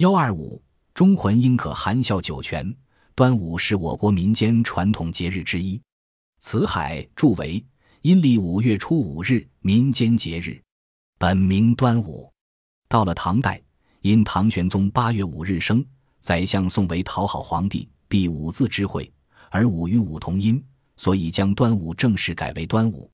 幺二五，忠魂应可含笑九泉。端午是我国民间传统节日之一。辞海注为阴历五月初五日，民间节日，本名端午。到了唐代，因唐玄宗八月五日生，宰相宋为讨好皇帝，避五字之讳，而五与五同音，所以将端午正式改为端午。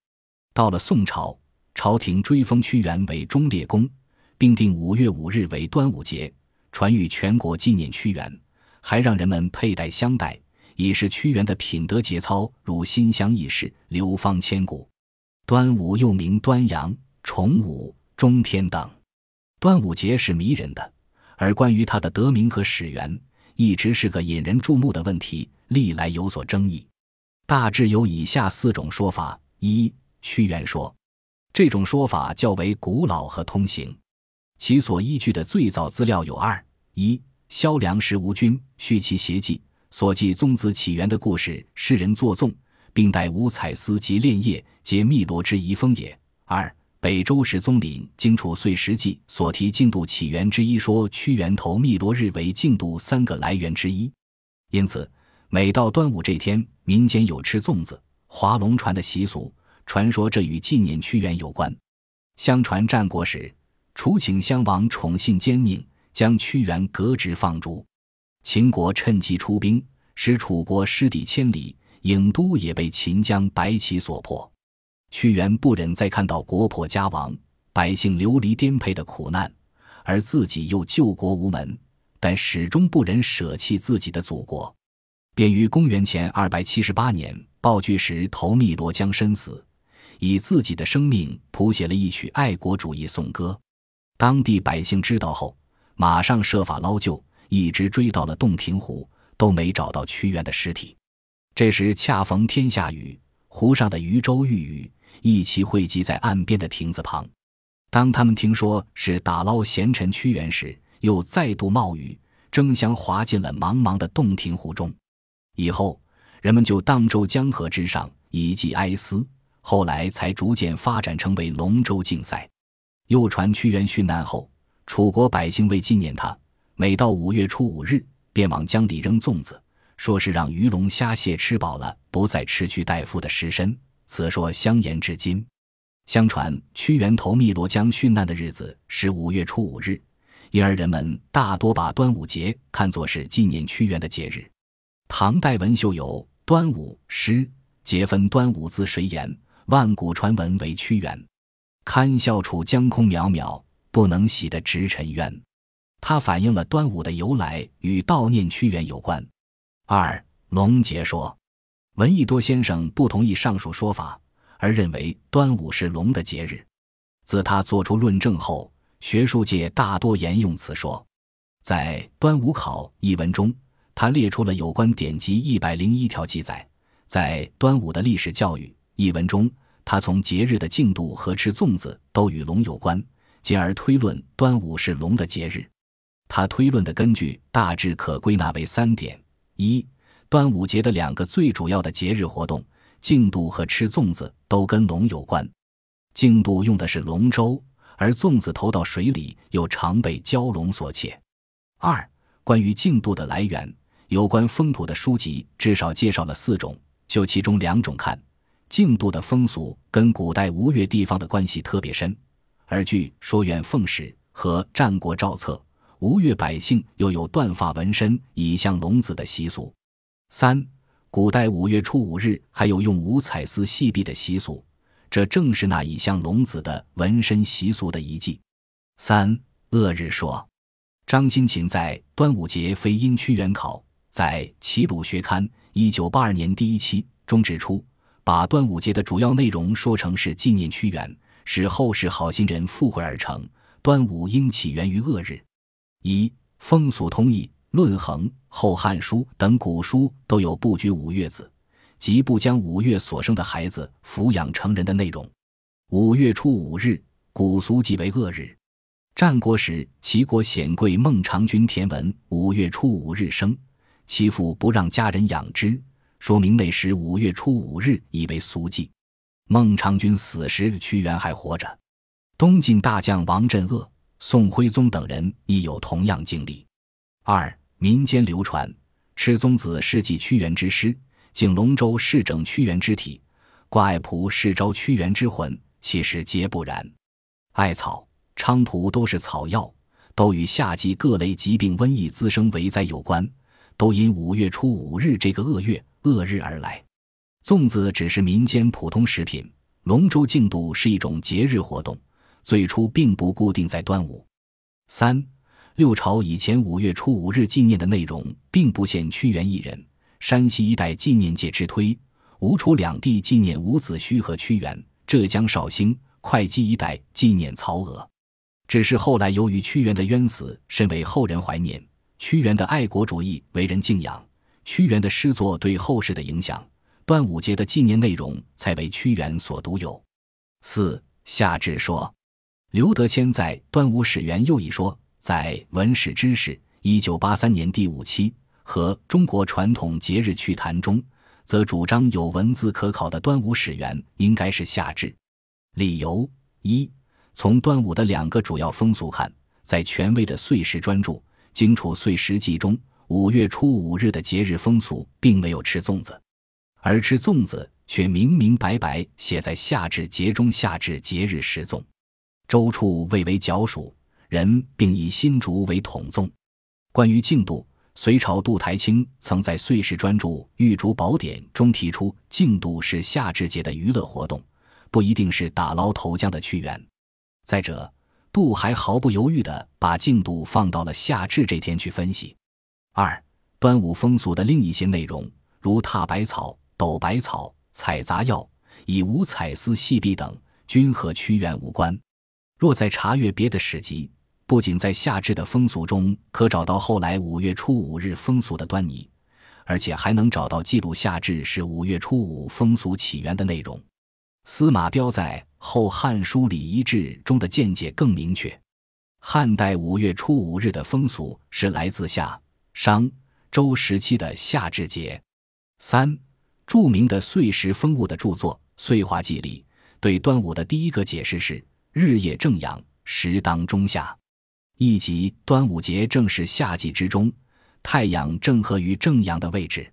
到了宋朝，朝廷追封屈原为忠烈公，并定五月五日为端午节，传于全国纪念屈原，还让人们佩戴香带。以示屈原的品德节操如馨香易逝，流芳千古。端午又名端阳、重午、中天等。端午节是迷人的，而关于它的得名和始源，一直是个引人注目的问题，历来有所争议。大致有以下四种说法：一、屈原说，这种说法较为古老和通行，其所依据的最早资料有二：一、萧梁时吴君续其邪记。所记宗子起源的故事，诗人作纵，并带五彩丝及炼液，皆汨罗之遗风也。二北周时宗麟经楚岁时记所提晋度起源之一说，屈原投汨罗日为晋度三个来源之一。因此，每到端午这天，民间有吃粽子、划龙船的习俗，传说这与纪念屈原有关。相传战国时，楚顷襄王宠信奸佞，将屈原革职放逐。秦国趁机出兵，使楚国失地千里，郢都也被秦将白起所破。屈原不忍再看到国破家亡、百姓流离颠沛的苦难，而自己又救国无门，但始终不忍舍弃自己的祖国，便于公元前二百七十八年暴巨时投汨罗江身死，以自己的生命谱写了一曲爱国主义颂歌。当地百姓知道后，马上设法捞救。一直追到了洞庭湖，都没找到屈原的尸体。这时恰逢天下雨，湖上的渔舟遇雨，一齐汇集在岸边的亭子旁。当他们听说是打捞贤臣屈原时，又再度冒雨，争相滑进了茫茫的洞庭湖中。以后，人们就荡舟江河之上，以寄哀思。后来才逐渐发展成为龙舟竞赛。又传屈原殉难后，楚国百姓为纪念他。每到五月初五日，便往江里扔粽子，说是让鱼龙虾蟹吃饱了，不再吃去大夫的尸身。此说相沿至今。相传屈原投汨罗江殉难的日子是五月初五日，因而人们大多把端午节看作是纪念屈原的节日。唐代文秀有《端午》诗，节分端午字谁言？万古传闻为屈原。堪笑楚江空渺渺，不能洗的直沉冤。它反映了端午的由来与悼念屈原有关。二龙节说，闻一多先生不同意上述说法，而认为端午是龙的节日。自他作出论证后，学术界大多沿用此说。在《端午考》一文中，他列出了有关典籍一百零一条记载。在端午的历史教育一文中，他从节日的进度和吃粽子都与龙有关，进而推论端午是龙的节日。他推论的根据大致可归纳为三点：一、端午节的两个最主要的节日活动——竞渡和吃粽子，都跟龙有关。竞渡用的是龙舟，而粽子投到水里又常被蛟龙所窃。二、关于竞渡的来源，有关风土的书籍至少介绍了四种。就其中两种看，竞渡的风俗跟古代吴越地方的关系特别深。而据《说苑凤史》和《战国赵策》。吴越百姓又有断发纹身以向龙子的习俗。三，古代五月初五日还有用五彩丝细臂的习俗，这正是那以向龙子的纹身习俗的遗迹。三，恶日说，张新勤在《端午节非因屈原考》在《齐鲁学刊》一九八二年第一期中指出，把端午节的主要内容说成是纪念屈原，使后世好心人附会而成。端午应起源于恶日。一风俗通义、论衡、后汉书等古书都有不拘五月子，即不将五月所生的孩子抚养成人的内容。五月初五日，古俗即为恶日。战国时，齐国显贵孟尝君田文五月初五日生，其父不让家人养之，说明那时五月初五日已为俗忌。孟尝君死时，屈原还活着。东晋大将王镇恶。宋徽宗等人亦有同样经历。二、民间流传，吃粽子是祭屈原之师，敬龙舟是整屈原之体，挂艾蒲是招屈原之魂，其实皆不然。艾草、菖蒲都是草药，都与夏季各类疾病瘟疫滋生为灾有关，都因五月初五日这个恶月恶日而来。粽子只是民间普通食品，龙舟竞渡是一种节日活动，最初并不固定在端午。三六朝以前五月初五日纪念的内容，并不限屈原一人，山西一带纪念介之推，吴楚两地纪念伍子胥和屈原，浙江绍兴、会稽一带纪念曹娥。只是后来由于屈原的冤死，甚为后人怀念；屈原的爱国主义为人敬仰；屈原的诗作对后世的影响。端午节的纪念内容才为屈原所独有。四夏至说，刘德谦在《端午始源又一说》在《文史知识》一九八三年第五期和《中国传统节日趣谈》中，则主张有文字可考的端午始源应该是夏至。理由一：从端午的两个主要风俗看，在权威的《岁时专著·荆楚岁时记》中，五月初五日的节日风俗并没有吃粽子。而吃粽子却明明白白写在夏至节中，夏至节日食粽。周处谓为角黍，人并以新竹为统粽。关于竞渡，隋朝杜台清曾在《岁时专著·玉竹宝典》中提出，竞渡是夏至节的娱乐活动，不一定是打捞投江的屈原。再者，杜还毫不犹豫地把竞渡放到了夏至这天去分析。二、端午风俗的另一些内容，如踏百草。斗百草、采杂药、以五彩丝细臂等，均和屈原无关。若在查阅别的史籍，不仅在夏至的风俗中可找到后来五月初五日风俗的端倪，而且还能找到记录夏至是五月初五风俗起源的内容。司马彪在《后汉书礼仪志》中的见解更明确：汉代五月初五日的风俗是来自夏、商、周时期的夏至节。三。著名的岁时风物的著作《岁华记》里，对端午的第一个解释是：日夜正阳，时当中夏，亦即端午节正是夏季之中，太阳正合于正阳的位置。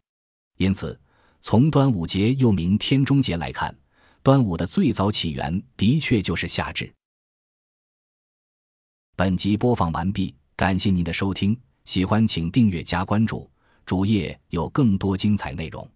因此，从端午节又名天中节来看，端午的最早起源的确就是夏至。本集播放完毕，感谢您的收听，喜欢请订阅加关注，主页有更多精彩内容。